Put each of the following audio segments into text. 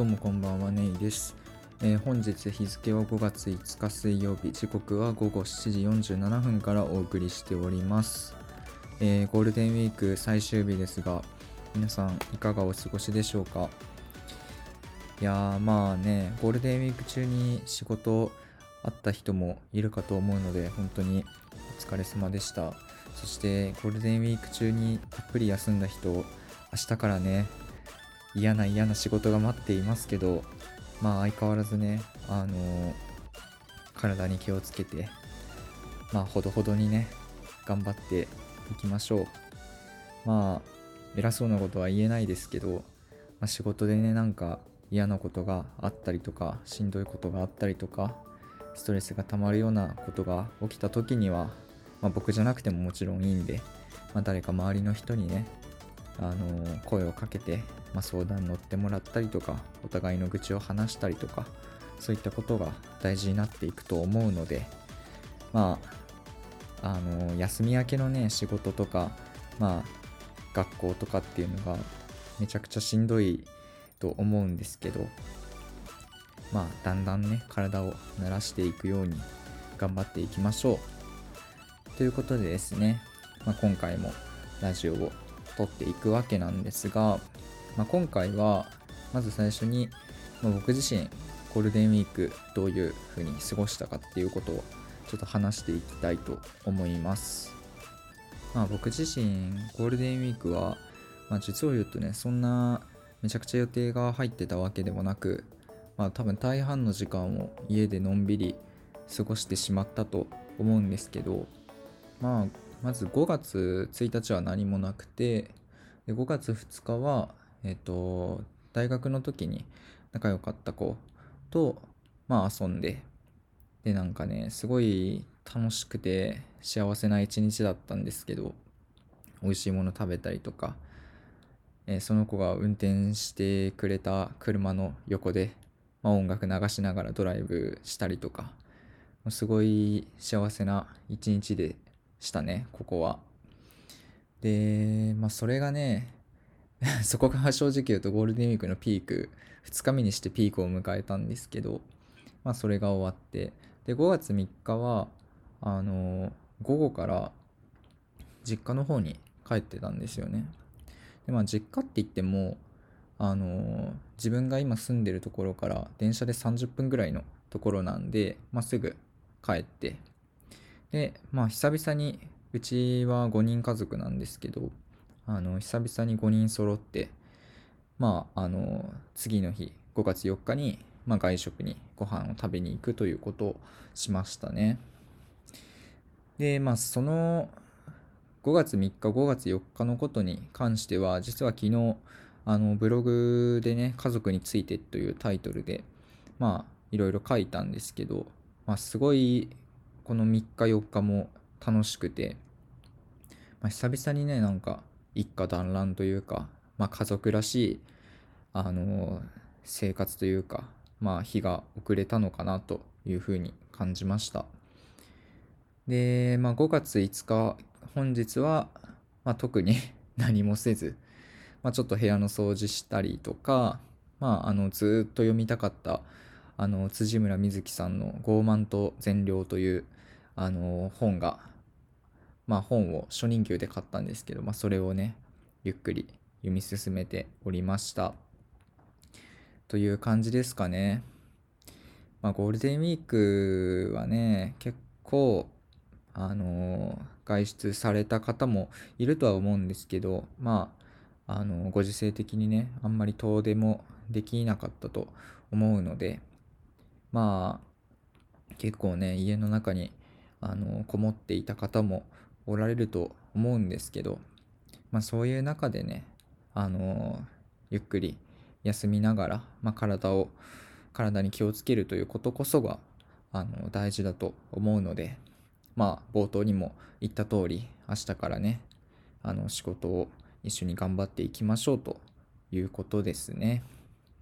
どうもこんばんは、ネイです。えー本日日付は5月5日水曜日、時刻は午後7時47分からお送りしております。えーゴールデンウィーク最終日ですが、皆さんいかがお過ごしでしょうか？いやーまあね、ゴールデンウィーク中に仕事あった人もいるかと思うので、本当にお疲れ様でした。そしてゴールデンウィーク中にたっぷり休んだ人、明日からね、嫌な嫌な仕事が待っていますけど、まあ相変わらずね、あの体に気をつけて、まあほどほどにね、頑張っていきましょう。まあ、偉そうなことは言えないですけど、まあ、仕事でね、なんか嫌なことがあったりとか、しんどいことがあったりとか、ストレスが溜まるようなことが起きた時には、まあ、僕じゃなくてももちろんいいんで、まあ、誰か周りの人にね、あの声をかけて、まあ、相談に乗ってもらったりとかお互いの愚痴を話したりとかそういったことが大事になっていくと思うのでまああの休み明けのね仕事とかまあ学校とかっていうのがめちゃくちゃしんどいと思うんですけどまあだんだんね体を慣らしていくように頑張っていきましょう。ということでですね、まあ、今回もラジオを撮っていくわけなんですが、まあ、今回はまず最初に、まあ僕自身ゴールデンウィークどういう風に過ごしたかっていうことをちょっと話していきたいと思います。まあ僕自身ゴールデンウィークは、まあ、実を言うとねそんなめちゃくちゃ予定が入ってたわけでもなく、まあ多分大半の時間を家でのんびり過ごしてしまったと思うんですけど、まあまず5月1日は何もなくてで5月2日はえっ、と大学の時に仲良かった子とまあ遊んででなんかねすごい楽しくて幸せな一日だったんですけど美味しいもの食べたりとか、えーその子が運転してくれた車の横で、まあ、音楽流しながらドライブしたりとかすごい幸せな一日でしたねここは。でまあそれがね そこが 正直言うとゴールデンウィークのピーク2日目にしてピークを迎えたんですけどまあそれが終わって。で5月3日はあの午後から実家の方に帰ってたんですよね。でまあ実家って言ってもあの自分が今住んでるところから電車で30分ぐらいのところなんで、まあ、すぐ帰ってでまあ久々にうちは5人家族なんですけどあの久々に5人揃ってまああの次の日5月4日に、まあ、外食にご飯を食べに行くということをしましたね。でまあその5月3日5月4日のことに関しては実は昨日あのブログでね「家族について」というタイトルでまあいろいろ書いたんですけど、まあ、すごいこの3日4日も楽しくて、まあ、久々にねなんか一家団らんというか、まあ、家族らしいあの生活というか、まあ、日が遅れたのかなというふうに感じました。で、まあ、5月5日本日は、まあ、特に 何もせず、まあ、ちょっと部屋の掃除したりとか、まあ、あのずっと読みたかったあの辻村瑞希さんの「傲慢と善良」というあの本がまあ本を初任給で買ったんですけど、まあ、それをねゆっくり読み進めておりました。という感じですかね。まあゴールデンウィークはね結構あの外出された方もいるとは思うんですけどまああのご時世的にねあんまり遠出もできなかったと思うのでまあ結構ね家の中にあのこもっていた方もおられると思うんですけど、まあ、そういう中でねあのゆっくり休みながら、まあ、体を体に気をつけるということこそがあの大事だと思うのでまあ冒頭にも言った通り明日からねあの仕事を一緒に頑張っていきましょうということですね。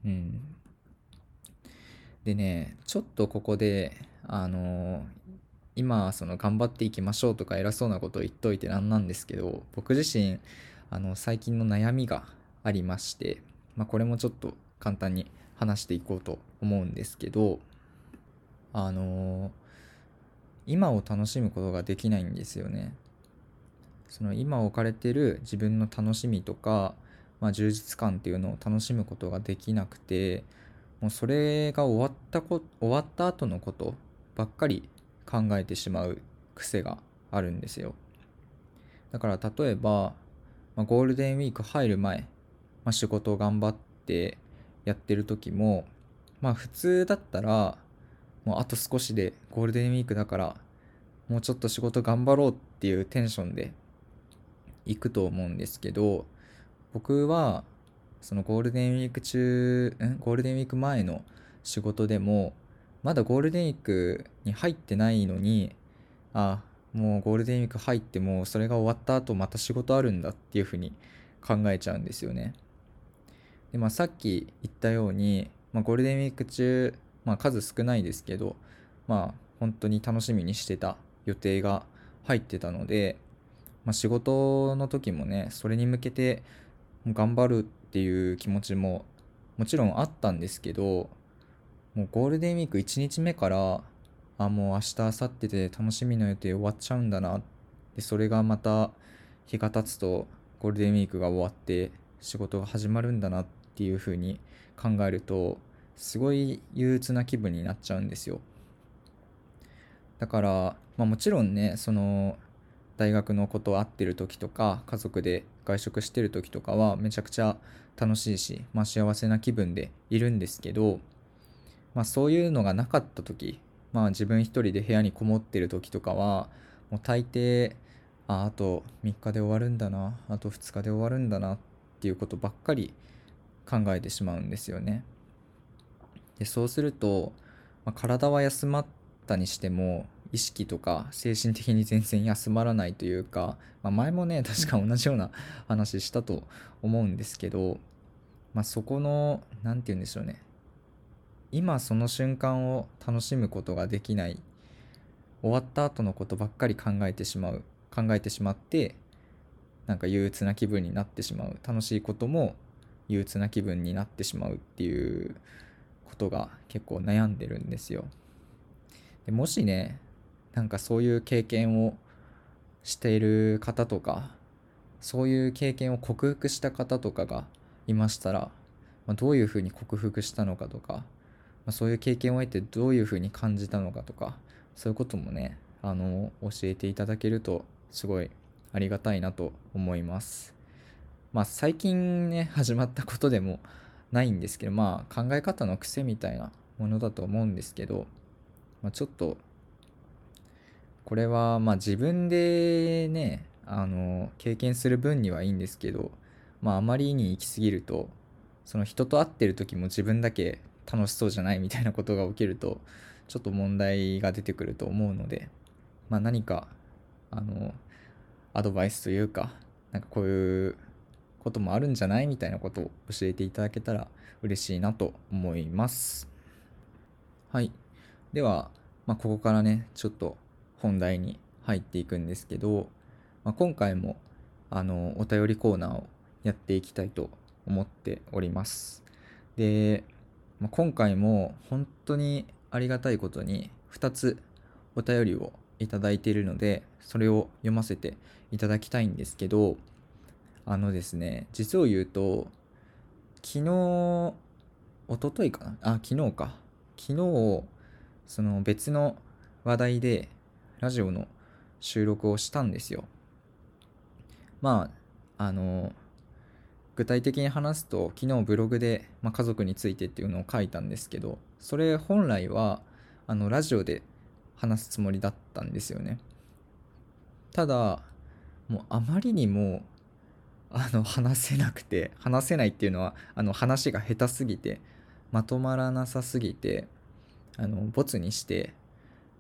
うん、でねちょっとここであの今その頑張っていきましょうとか偉そうなことを言っといてなんなんですけど僕自身あの最近の悩みがありまして、まあ、これもちょっと簡単に話していこうと思うんですけどあの今を楽しむことができないんですよね。その今置かれてる自分の楽しみとか、まあ、充実感っていうのを楽しむことができなくてもうそれが終わったこ終わった後のことばっかり考えてしまう癖があるんですよ。だから例えば、まあ、ゴールデンウィーク入る前、まあ、仕事を頑張ってやってる時もまあ普通だったらもうあと少しでゴールデンウィークだからもうちょっと仕事頑張ろうっていうテンションで行くと思うんですけど僕はそのゴールデンウィーク中ん？ゴールデンウィーク前の仕事でもまだゴールデンウィークに入ってないのにあもうゴールデンウィーク入ってもそれが終わった後また仕事あるんだっていうふうに考えちゃうんですよね。でまあ、さっき言ったように、まあ、ゴールデンウィーク中、まあ、数少ないですけどまあ本当に楽しみにしてた予定が入ってたのでまあ、仕事の時もねそれに向けて頑張るっていう気持ちももちろんあったんですけどもうゴールデンウィーク1日目からあもう明日明後日で楽しみの予定終わっちゃうんだなでそれがまた日が経つとゴールデンウィークが終わって仕事が始まるんだなっていう風に考えるとすごい憂鬱な気分になっちゃうんですよ。だから、まあ、もちろんねその大学の子と会ってる時とか家族で外食してる時とかはめちゃくちゃ楽しいし、まあ、幸せな気分でいるんですけど、まあ、そういうのがなかった時、まあ、自分一人で部屋にこもってる時とかはもう大抵ああと3日で終わるんだなあと2日で終わるんだなっていうことばっかり考えてしまうんですよね。でそうすると、まあ、体は休まったにしても意識とか精神的に全然休まらないというか、まあ、前もね確か同じような話したと思うんですけど、まあ、そこの何て言うんでしょうね。今その瞬間を楽しむことができない。終わった後のことばっかり考えてしまう。考えてしまってなんか憂鬱な気分になってしまう。楽しいことも憂鬱な気分になってしまうっていうことが結構悩んでるんですよ。でもしねなんかそういう経験をしている方とかそういう経験を克服した方とかがいましたら、まあ、どういうふうに克服したのかとか、まあ、そういう経験を得てどういうふうに感じたのかとかそういうこともねあの教えていただけるとすごいありがたいなと思います。まあ最近ね始まったことでもないんですけどまあ考え方の癖みたいなものだと思うんですけど、まあ、ちょっとこれはまあ自分でねあの経験する分にはいいんですけど、まあ、あまりに行き過ぎるとその人と会ってる時も自分だけ楽しそうじゃないみたいなことが起きるとちょっと問題が出てくると思うので、まあ、何かあのアドバイスというかなんかこういうこともあるんじゃないみたいなことを教えていただけたら嬉しいなと思います。はい。では、まあ、ここからね、ちょっと本題に入っていくんですけど、まあ、今回もあのお便りコーナーをやっていきたいと思っております。で、まあ、今回も本当にありがたいことに2つお便りをいただいているのでそれを読ませていただきたいんですけどあのですね実を言うと昨日おとといかな？あ昨日か昨日その別の話題でラジオの収録をしたんですよ。まあ、あの、具体的に話すと、昨日ブログで、まあ、家族についてっていうのを書いたんですけど、それ本来は、あの、ラジオで話すつもりだったんですよね。ただ、もうあまりにも、あの、話せなくて、話せないっていうのは、あの、話が下手すぎて、まとまらなさすぎて、あの、ボツにして、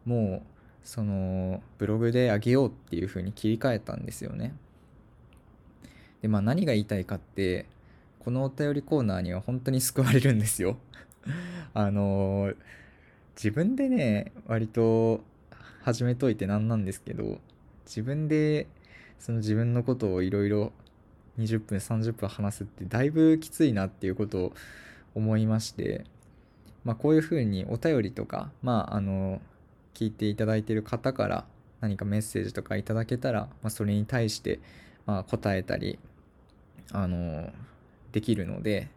もう、そのブログであげようっていう風に切り替えたんですよね。でまあ何が言いたいかってこのお便りコーナーには本当に救われるんですよ。あの自分でね割と始めといてなんなんですけど自分でその自分のことをいろいろ20分30分話すってだいぶきついなっていうことを思いまして、まあ、こういうふうにお便りとか、まあ、あの聞いていただいている方から何かメッセージとかいただけたら、まあ、それに対して、まあ、答えたりあのできるので、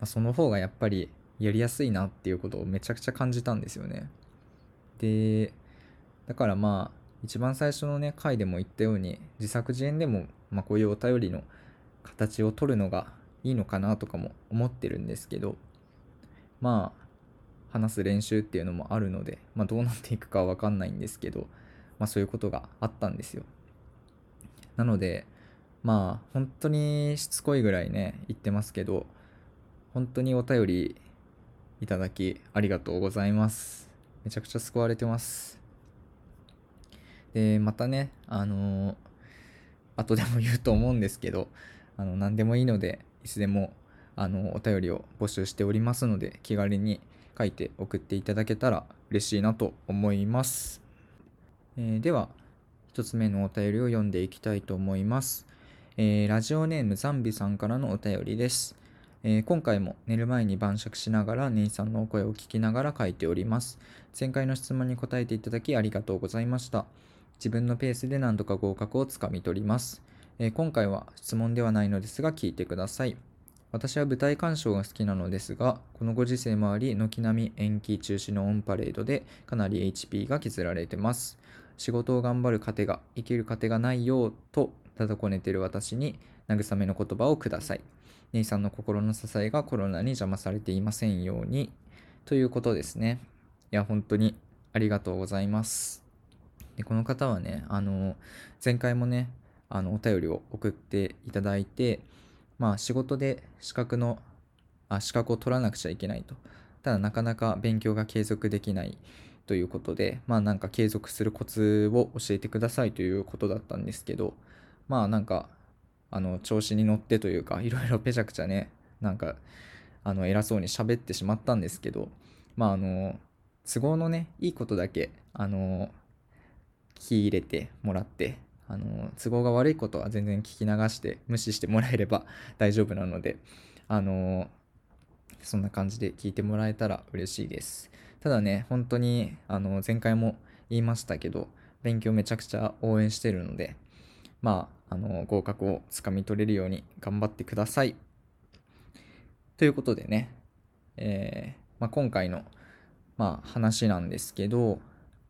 まあ、その方がやっぱりやりやすいなっていうことをめちゃくちゃ感じたんですよね。でだからまあ一番最初のね回でも言ったように自作自演でも、まあ、こういうお便りの形を取るのがいいのかなとかも思ってるんですけどまあ話す練習っていうのもあるので、まあ、どうなっていくかは分かんないんですけど、まあ、そういうことがあったんですよ。なのでまあ本当にしつこいぐらいね言ってますけど本当にお便りいただきありがとうございます。めちゃくちゃ救われてます。でまたねあのー、後でも言うと思うんですけどあの何でもいいのでいつでもあのお便りを募集しておりますので気軽に書いて送っていただけたら嬉しいなと思います、えー、では1つ目のお便りを読んでいきたいと思います、えー、ラジオネームザンビさんからのお便りですえー、今回も寝る前に晩酌しながらネイさんのお声を聞きながら書いております。前回の質問に答えていただきありがとうございました。自分のペースで何とか合格をつかみ取ります。えー、今回は質問ではないのですが聞いてください。私は舞台鑑賞が好きなのですが、このご時世もあり、軒並み延期中止のオンパレードでかなり HP が削られてます。仕事を頑張る糧が、生きる糧がないようと、ただこねてる私に慰めの言葉をください。姉さんの心の支えがコロナに邪魔されていませんようにということですね。いや、本当にありがとうございます。でこの方はね、あの、前回もね、あの、お便りを送っていただいて、まあ、仕事で資格の、あ、資格を取らなくちゃいけないと。ただ、なかなか勉強が継続できないということで、まあ、なんか継続するコツを教えてくださいということだったんですけど、まあ、なんか、あの調子に乗ってというかいろいろぺちゃくちゃねなんかあの偉そうに喋ってしまったんですけどまああの都合のねいいことだけあの聞入れてもらってあの都合が悪いことは全然聞き流して無視してもらえれば 大丈夫なのであのそんな感じで聞いてもらえたら嬉しいですただね本当にあの前回も言いましたけど勉強めちゃくちゃ応援してるのでまあ、あの合格をつかみ取れるように頑張ってください。ということでね、えー、まあ、今回の、まあ、話なんですけど、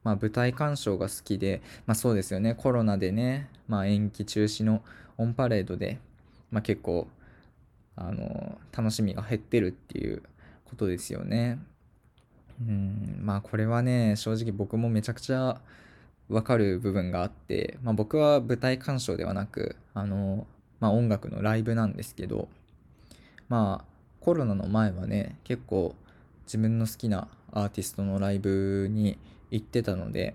まあ、舞台鑑賞が好きで、まあ、そうですよねコロナでね、まあ、延期中止のオンパレードで、まあ、結構あの楽しみが減ってるっていうことですよね。うんまあこれはね正直僕もめちゃくちゃ分かる部分があって、まあ、僕は舞台鑑賞ではなくあの、まあ、音楽のライブなんですけどまあコロナの前はね結構自分の好きなアーティストのライブに行ってたので、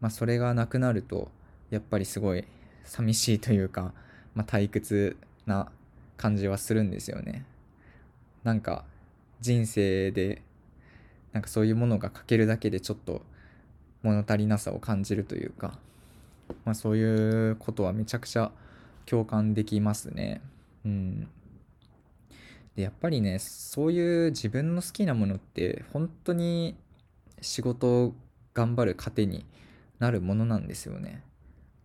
まあ、それがなくなるとやっぱりすごい寂しいというか、まあ、退屈な感じはするんですよね。なんか人生でなんかそういうものが欠けるだけでちょっと物足りなさを感じるというか、まあ、そういうことはめちゃくちゃ共感できますね。うん。で、やっぱりね、そういう自分の好きなものって本当に仕事頑張る糧になるものなんですよね。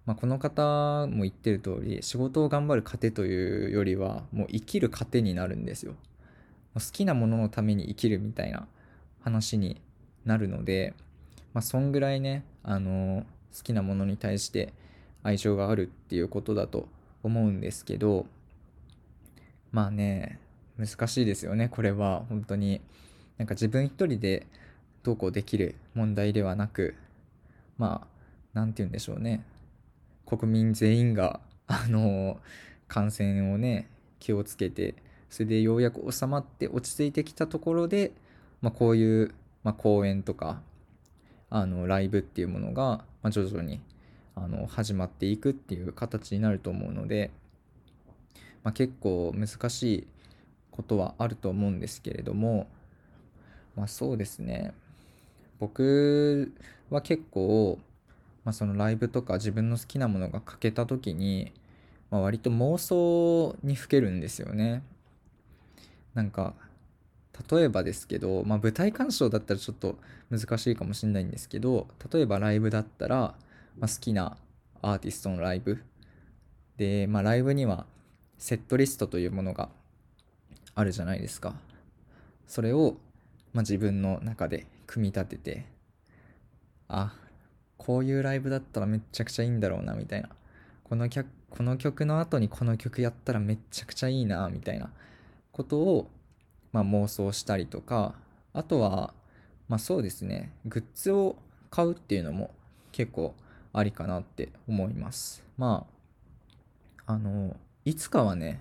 まあ、この方も言ってる通り仕事を頑張る糧というよりはもう生きる糧になるんですよ。好きなもののために生きるみたいな話になるのでまあ、そんぐらいね、あの好きなものに対して愛情があるっていうことだと思うんですけど、まあね、難しいですよね、これは。本当に。なんか自分一人でどうこうできる問題ではなく、まあ、なんて言うんでしょうね。国民全員が、あの感染をね、気をつけて、それでようやく収まって落ち着いてきたところで、まあ、こういう、まあ、公演とか、あのライブっていうものが、まあ、徐々にあの始まっていくっていう形になると思うので、まあ、結構難しいことはあると思うんですけれども、まあ、そうですね僕は結構、まあ、そのライブとか自分の好きなものが欠けた時に、まあ、割と妄想にふけるんですよね。なんか例えばですけど、まあ、舞台鑑賞だったらちょっと難しいかもしれないんですけど例えばライブだったら、まあ、好きなアーティストのライブで、まあ、ライブにはセットリストというものがあるじゃないですか。それを、ま、自分の中で組み立ててあこういうライブだったらめっちゃくちゃいいんだろうなみたいな。この曲この曲の後にこの曲やったらめっちゃくちゃいいなみたいな。ことを、まあ、妄想したりとかあとはまあそうですね。グッズを買うっていうのも結構ありかなって思います。まああのいつかはね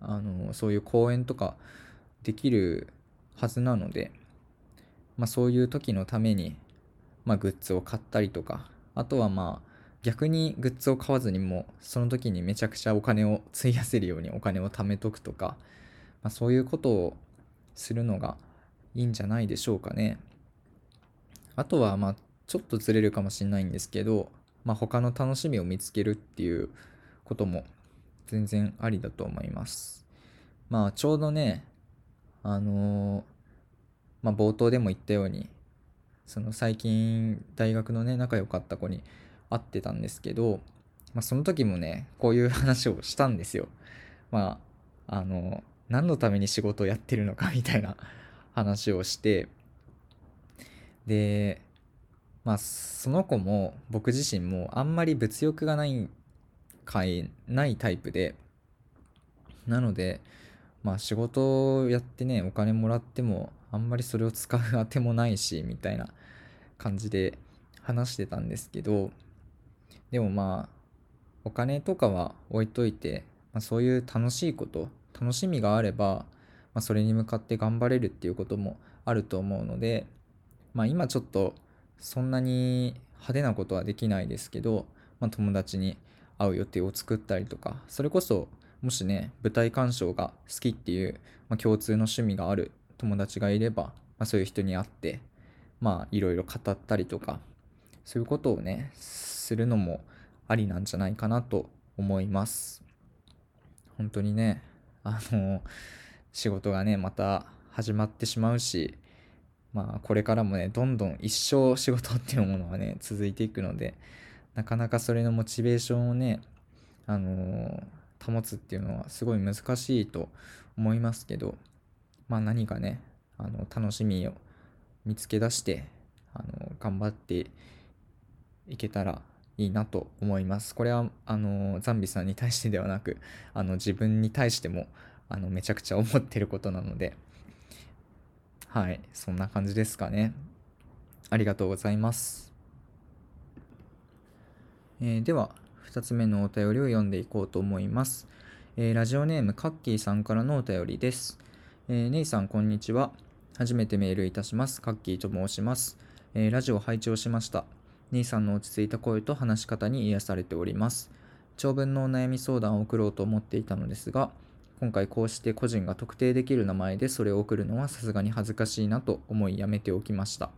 あのそういう公演とかできるはずなので、まあ、そういう時のために、まあ、グッズを買ったりとかあとはまあ逆にグッズを買わずにもその時にめちゃくちゃお金を費やせるようにお金を貯めとくとか、まあ、そういうことをするのがいいんじゃないでしょうかね。あとはまあちょっとずれるかもしれないんですけど、まあ、他の楽しみを見つけるっていうことも全然ありだと思います。まあちょうどね、あのー、まあ冒頭でも言ったように、その最近大学のね、仲良かった子に会ってたんですけど、まあその時もね、こういう話をしたんですよ。まあ、あの、何のために仕事をやってるのかみたいな 話をして、で、まあその子も僕自身もあんまり物欲がない買えないタイプでなのでまあ仕事をやってねお金もらってもあんまりそれを使うあてもないし みたいな感じで話してたんですけどでもまあお金とかは置いといて、まあ、そういう楽しいこと楽しみがあれば、まあ、それに向かって頑張れるっていうこともあると思うのでまあ今ちょっとそんなに派手なことはできないですけど、まあ、友達に会う予定を作ったりとかそれこそもしね舞台鑑賞が好きっていう、まあ、共通の趣味がある友達がいれば、まあ、そういう人に会ってまあいろいろ語ったりとかそういうことをねするのもありなんじゃないかなと思います。本当にねあの仕事がねまた始まってしまうしまあこれからもねどんどん一生仕事っていうものはね続いていくのでなかなかそれのモチベーションをね、あの、保つっていうのはすごい難しいと思いますけど、まあ何かね、あの、楽しみを見つけ出して、あの、頑張っていけたらいいなと思います。これは、あの、ザンビさんに対してではなく、あの、自分に対しても、あの、めちゃくちゃ思ってることなので、はい、そんな感じですかね。ありがとうございます。えー、では、2つ目のお便りを読んでいこうと思います。えー、ラジオネームカッキーさんからのお便りです。えー、ネイさん、こんにちは。初めてメールいたします。カッキーと申します。えー、ラジオ拝聴しました。ネイさんの落ち着いた声と話し方に癒されております。長文のお悩み相談を送ろうと思っていたのですが、今回こうして個人が特定できる名前でそれを送るのはさすがに恥ずかしいなと思いやめておきました。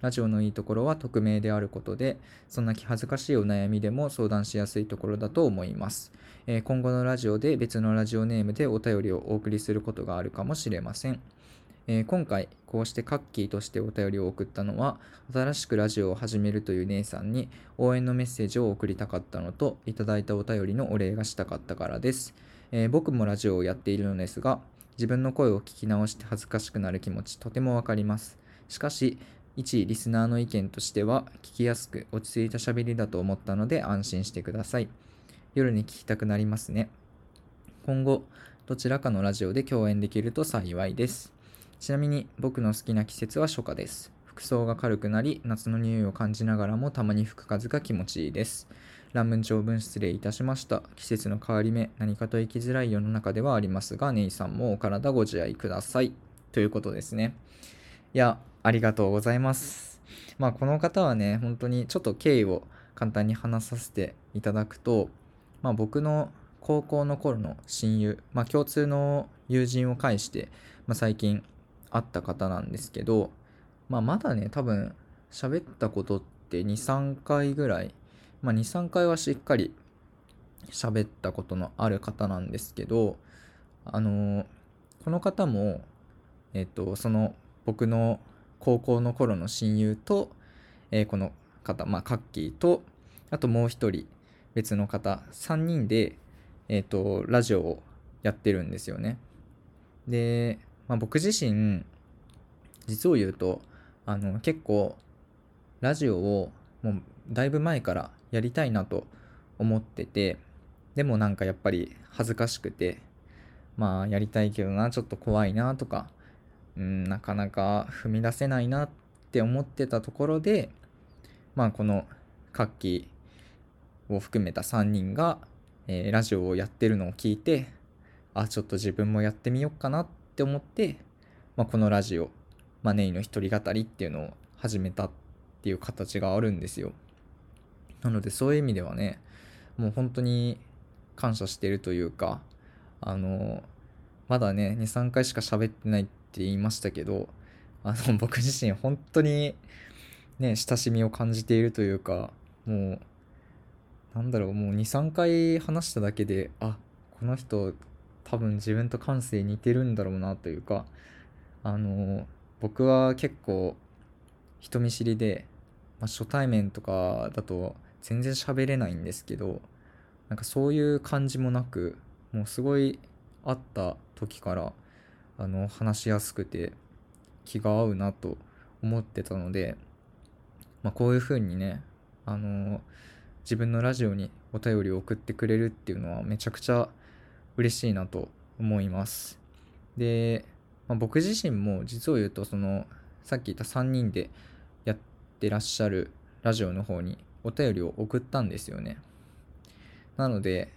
ラジオのいいところは匿名であることで、そんな気恥ずかしいお悩みでも相談しやすいところだと思います。えー、今後のラジオで別のラジオネームでお便りをお送りすることがあるかもしれません。えー、今回、こうしてカッキーとしてお便りを送ったのは、新しくラジオを始めるという姉さんに応援のメッセージを送りたかったのと、いただいたお便りのお礼がしたかったからです。えー、僕もラジオをやっているのですが、自分の声を聞き直して恥ずかしくなる気持ちとてもわかります。しかし、一リスナーの意見としては聞きやすく落ち着いた喋りだと思ったので安心してください。夜に聞きたくなりますね。今後、どちらかのラジオで共演できると幸いです。ちなみに僕の好きな季節は初夏です。服装が軽くなり、夏の匂いを感じながらもたまに吹く風が気持ちいいです。乱文長文失礼いたしました。季節の変わり目、何かと生きづらい世の中ではありますが、ネイさんもお体ご自愛ください。ということですね。いや、ありがとうございます。まあ、この方はね、本当にちょっと経緯を簡単に話させていただくと、まあ、僕の高校の頃の親友、まあ、共通の友人を介して、まあ、最近会った方なんですけど、まあ、まだね、多分喋ったことって2、3回ぐらい、まあ、2、3回はしっかり喋ったことのある方なんですけど、あの、この方も、えっと、その僕の高校の頃の親友と、えー、この方、まあ、カッキーと、あともう一人別の方、3人で、えっと、ラジオをやってるんですよね。で、まあ、僕自身、実を言うと、あの、結構、ラジオをもうだいぶ前からやりたいなと思ってて、でもなんかやっぱり恥ずかしくて、まあやりたいけどな、ちょっと怖いなとか、うん、なかなか踏み出せないなって思ってたところで、まあこのカッキーを含めた3人が、えー、ラジオをやってるのを聞いて、あ、ちょっと自分もやってみようかなって思って、まあ、このラジオ、まあ、ネイの一人語りっていうのを始めたっていう形があるんですよ。なのでそういう意味ではね、もう本当に感謝してるというか、あの、まだね、2、3回しか喋ってないって言いましたけど、あの、僕自身本当にね、親しみを感じているというか、もう、なんだろう、もう2、3回話しただけで、あ、この人多分自分と感性似てるんだろうなというか、あの、僕は結構人見知りで、まあ、初対面とかだと全然喋れないんですけど、なんかそういう感じもなく、もうすごい会った時から、あの、話しやすくて気が合うなと思ってたので、まあ、こういう風にね、あの、自分のラジオにお便りを送ってくれるっていうのはめちゃくちゃ嬉しいなと思います。で、まあ、僕自身も実を言うとそのさっき言った3人でやってらっしゃるラジオの方にお便りを送ったんですよね。なので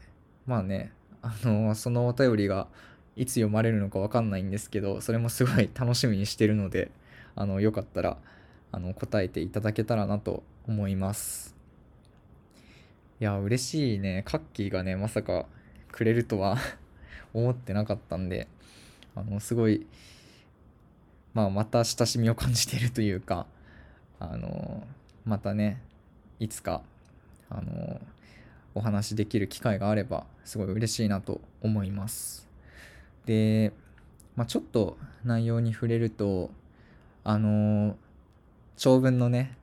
まあねあのそのお便りがいつ読まれるのかわかんないんですけどそれもすごい楽しみにしてるのであのよかったらあの答えていただけたらなと思います。いや嬉しいねカッキーがねまさかくれるとは 思ってなかったんで、あの、すごい、まあ、また親しみを感じているというか、あの、またね、いつか、あの、お話しできる機会があれば、すごい嬉しいなと思います。で、まあ、ちょっと内容に触れると、あの、長文のね、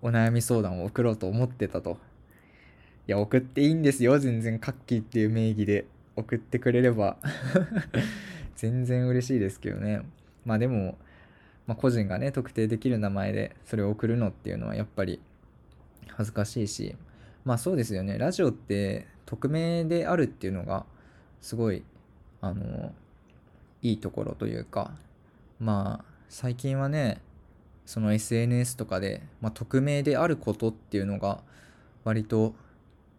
お悩み相談を送ろうと思ってたといや、送っていいんですよ。全然、カッキーっていう名義で送ってくれれば 全然嬉しいですけどね。まあでも、まあ、個人がね、特定できる名前でそれを送るのっていうのはやっぱり恥ずかしいし、まあそうですよね。ラジオって匿名であるっていうのがすごい、あの、いいところというか、まあ最近はね、その SNS とかで、まあ、匿名であることっていうのが割と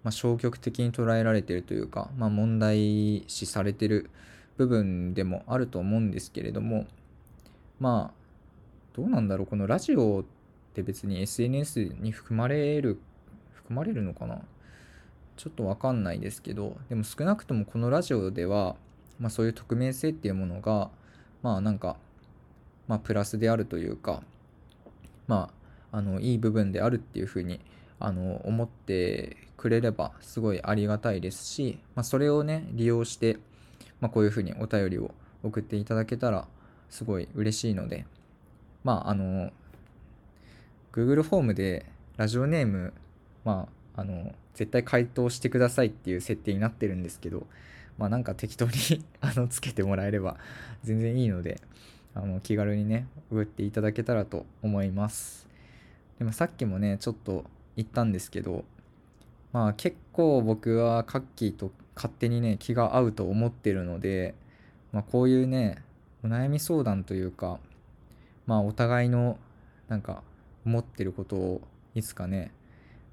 まあ、消極的に捉えられてるというか、まあ、問題視されてる部分でもあると思うんですけれどもまあどうなんだろうこのラジオって別に SNS に含まれる含まれるのかな？ちょっとわかんないですけどでも少なくともこのラジオでは、まあ、そういう匿名性っていうものがまあなんかまあプラスであるというかまああのいい部分であるっていうふうにあの思ってくれればすごいありがたいですし、まあ、それをね利用して、まあ、こういうふうにお便りを送っていただけたらすごい嬉しいのでまああの Google フォームでラジオネームまああの絶対回答してくださいっていう設定になってるんですけどまあなんか適当に あのつけてもらえれば全然いいのであの気軽にね送っていただけたらと思います。でもさっきもねちょっと言ったんですけどまあ結構僕はカッキーと勝手にね気が合うと思ってるので、まあ、こういうねお悩み相談というかまあお互いのなんか思ってることをいつかね、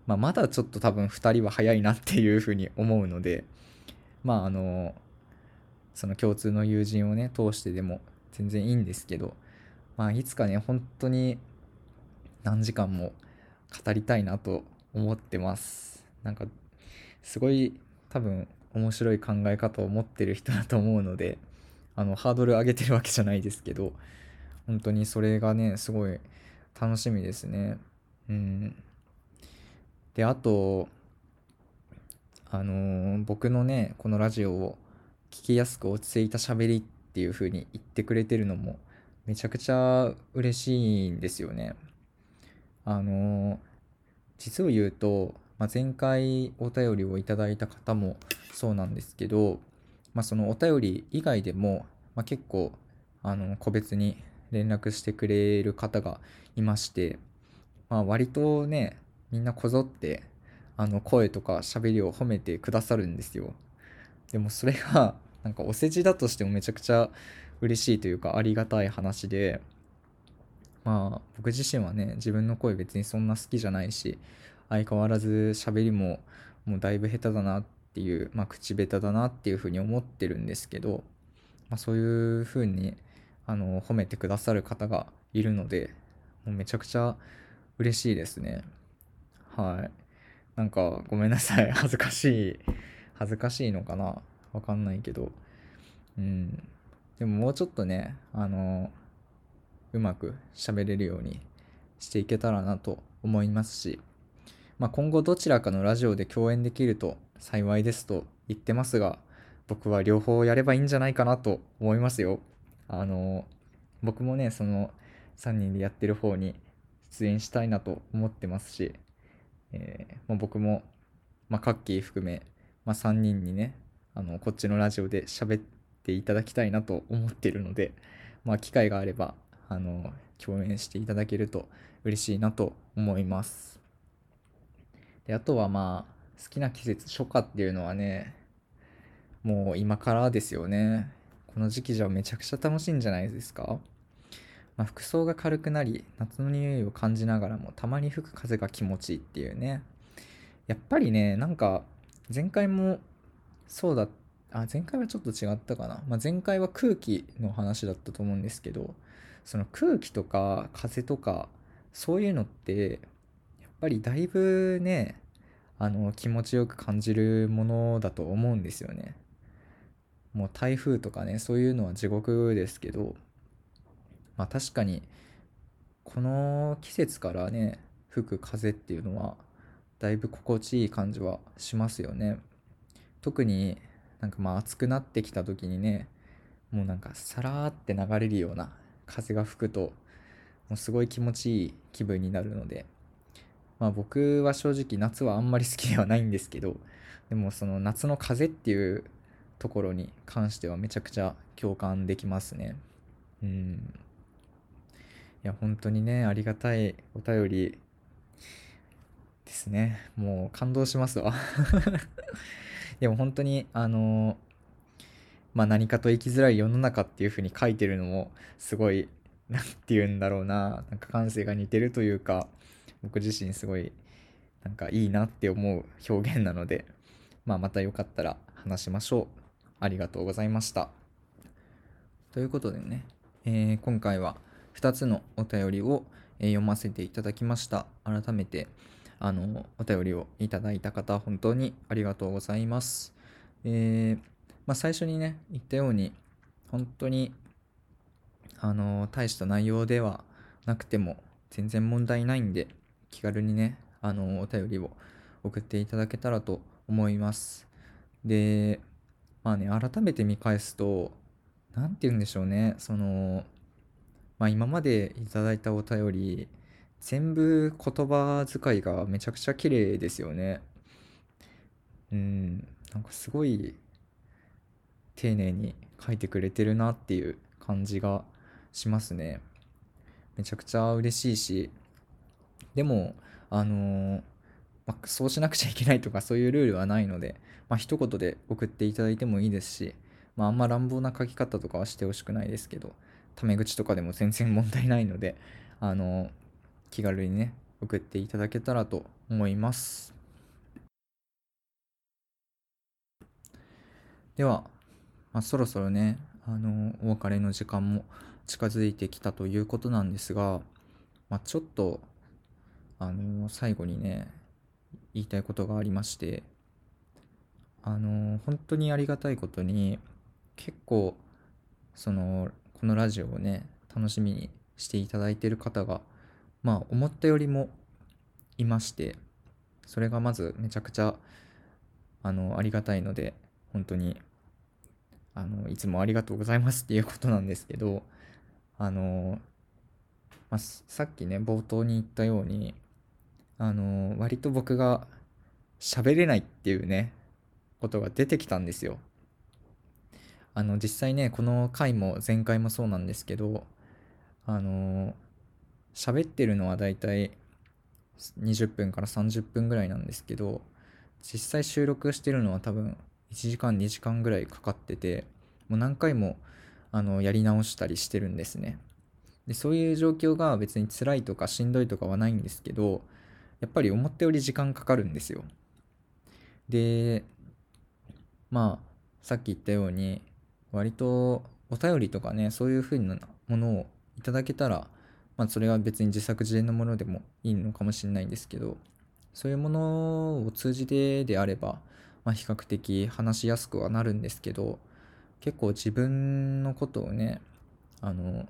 まあ、まだちょっと多分2人は早いなっていうふうに思うのでまああのその共通の友人をね通してでも全然いいんですけどまあいつかね本当に何時間も語りたいなと思ってます。なんか、すごい多分面白い考え方を持ってる人だと思うので、あの、ハードル上げてるわけじゃないですけど、本当にそれがね、すごい楽しみですね。うん。で、あと、あのー、僕のね、このラジオを聞きやすく落ち着いた喋りっていう風に言ってくれてるのもめちゃくちゃ嬉しいんですよね。あの実を言うと、まあ、前回お便りをいただいた方もそうなんですけど、まあ、そのお便り以外でも、まあ、結構あの個別に連絡してくれる方がいまして、まあ、割とねみんなこぞってあの声とか喋りを褒めてくださるんですよ。でもそれがなんかお世辞だとしてもめちゃくちゃ嬉しいというかありがたい話でまあ僕自身はね自分の声別にそんな好きじゃないし相変わらず喋りももうだいぶ下手だなっていう、まあ、口下手だなっていうふうに思ってるんですけど、まあ、そういうふうにあの褒めてくださる方がいるのでもうめちゃくちゃ嬉しいですね。はい。なんかごめんなさい。恥ずかしい。恥ずかしいのかな。わかんないけど。うん。でももうちょっとねあのうまく喋れるようにしていけたらなと思いますし、まあ、今後どちらかのラジオで共演できると幸いですと言ってますが僕は両方やればいいんじゃないかなと思いますよ。あの僕もねその3人でやってる方に出演したいなと思ってますし、えー、まあ、僕も、まあ、カッキー含め、まあ、3人にねあのこっちのラジオで喋っていただきたいなと思ってるので、まあ、機会があればあの共演していただけると嬉しいなと思います。であとはまあ好きな季節初夏っていうのはねもう今からですよね。この時期じゃめちゃくちゃ楽しいんじゃないですか、まあ、服装が軽くなり夏の匂いを感じながらもたまに吹く風が気持ちいいっていうね。やっぱりねなんか前回もそうだあ前回はちょっと違ったかな、まあ、前回は空気の話だったと思うんですけどその空気とか風とかそういうのってやっぱりだいぶねあの気持ちよく感じるものだと思うんですよね。もう台風とかねそういうのは地獄ですけどまあ確かにこの季節からね吹く風っていうのはだいぶ心地いい感じはしますよね。特になんかまあ暑くなってきた時にねもうなんかさらーって流れるような風が吹くともうすごい気持ちいい気分になるのでまあ僕は正直夏はあんまり好きではないんですけど でもその夏の風っていうところに関してはめちゃくちゃ共感できますね。うん。いや、本当にね、ありがたいお便りですね。もう感動しますわでも本当に、あ のまあ何かと生きづらい世の中っていう風に書いてるのも、すごい、何て言うんだろうな、なんか感性が似てるというか、僕自身すごい、なんかいいなって思う表現なので、まあまたよかったら話しましょう。ありがとうございました。ということでね、えー、今回は2つのお便りを、読ませていただきました。改めて、あの、お便りをいただいた方、本当にありがとうございます。えー、まあ、最初にね、言ったように、本当に、あの、大した内容ではなくても、全然問題ないんで、気軽にね、あの、お便りを送っていただけたらと思います。で、まあね、改めて見返すと、何て言うんでしょうね、その、まあ今までいただいたお便り、全部言葉遣いがめちゃくちゃ綺麗ですよね。うん、なんかすごい丁寧に書いてくれてるなっていう感じがしますね。めちゃくちゃ嬉しいし、でも、あのー、まあ、そうしなくちゃいけないとかそういうルールはないので、まあ、一言で送っていただいてもいいですし、まあ、あんま乱暴な書き方とかはしてほしくないですけど、タメ口とかでも全然問題ないので、あの、気軽にね、送っていただけたらと思います。では、まあ、そろそろね、あの、お別れの時間も近づいてきたということなんですが、まあ、ちょっと、あの、最後にね、言いたいことがありまして、あの本当にありがたいことに結構そのこのラジオをね楽しみにしていただいている方がまあ思ったよりもいましてそれがまずめちゃくちゃあのありがたいので本当にあのいつもありがとうございますっていうことなんですけどあの、まあ、さっきね冒頭に言ったようにあの割と僕が喋れないっていうねことが出てきたんですよ。あの実際ねこの回も前回もそうなんですけどあの喋ってるのはだいたい20分から30分ぐらいなんですけど実際収録してるのは多分1時間2時間ぐらいかかっててもう何回もあのやり直したりしてるんですね。でそういう状況が別に辛いとかしんどいとかはないんですけどやっぱり思ったより時間かかるんですよ。でまあさっき言ったように割とお便りとかねそういう風なものをいただけたらまあそれは別に自作自演のものでもいいのかもしれないんですけどそういうものを通じてであれば、まあ、比較的話しやすくはなるんですけど結構自分のことをねあの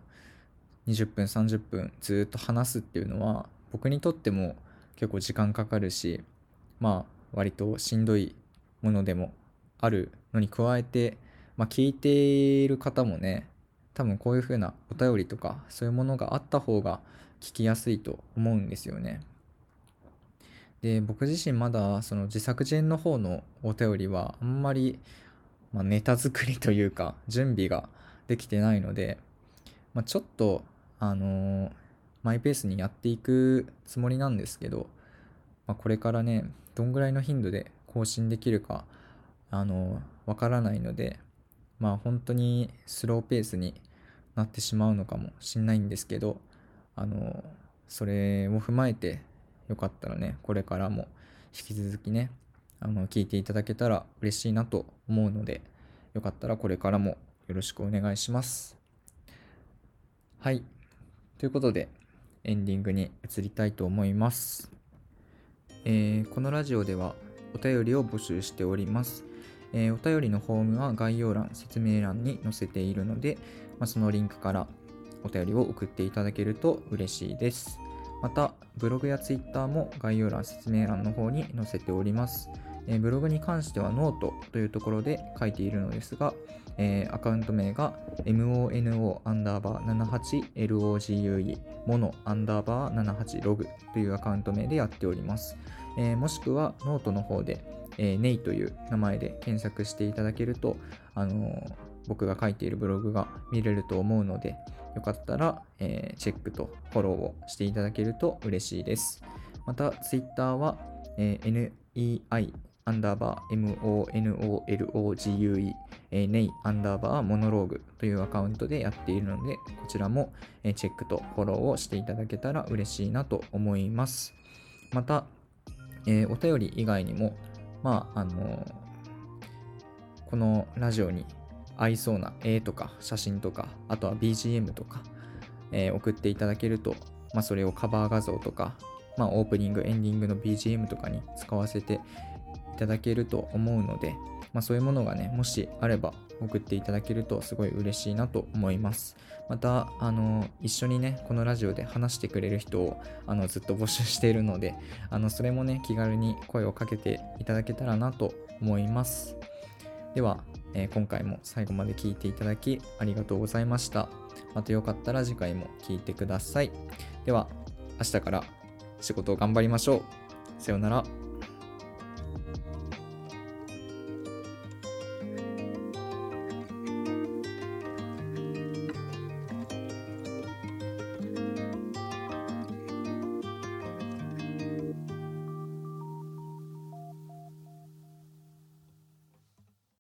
20分30分ずっと話すっていうのは僕にとっても結構時間かかるしまあ割としんどいものでもあるのに加えて、まあ、聞いている方もね多分こういう風なお便りとかそういうものがあった方が聞きやすいと思うんですよね。で僕自身まだその自作自演の方のお便りはあんまり、まあ、ネタ作りというか準備ができてないので、まあ、ちょっとあのー、マイペースにやっていくつもりなんですけど、まあ、これからねどんぐらいの頻度で更新できるかあのわからないのでまあ本当にスローペースになってしまうのかもしんないんですけどあのそれを踏まえてよかったらね、これからも引き続きね、あの、聞いていただけたら嬉しいなと思うので、よかったらこれからもよろしくお願いします。はい。ということで、エンディングに移りたいと思います。えー、このラジオではお便りを募集しております。えー、お便りのフォームは概要欄、説明欄に載せているので、まあ、そのリンクからお便りを送っていただけると嬉しいです。また、ブログやツイッターも概要欄、説明欄の方に載せております。え、ブログに関してはノートというところで書いているのですが、えー、アカウント名が mono アンダーバー 78logue モノアンダーバー78ログというアカウント名でやっております。えー、もしくはノートの方で、えー、ネイという名前で検索していただけると、あの僕が書いているブログが見れると思うので、よかったら、えー、チェックとフォローをしていただけると嬉しいです。また、Twitter は、えー、nei アンダーバー monologue、えー、ネイアンダーバーモノローグというアカウントでやっているので、こちらも、えー、チェックとフォローをしていただけたら嬉しいなと思います。また、えー、お便り以外にも、まあ、あのー、このラジオに合いそうな絵とか写真とか、あとは BGM とか、えー、送っていただけると、まあ、それをカバー画像とか、まあ、オープニング、エンディングの BGM とかに使わせていただけると思うので、まあ、そういうものがね、もしあれば送っていただけるとすごい嬉しいなと思います。また、あの、一緒にね、このラジオで話してくれる人をあのずっと募集しているので、あの、それもね、気軽に声をかけていただけたらなと思います。では、えー、今回も最後まで聞いていただきありがとうございました。またよかったら次回も聞いてください。では、明日から仕事を頑張りましょう。さようなら。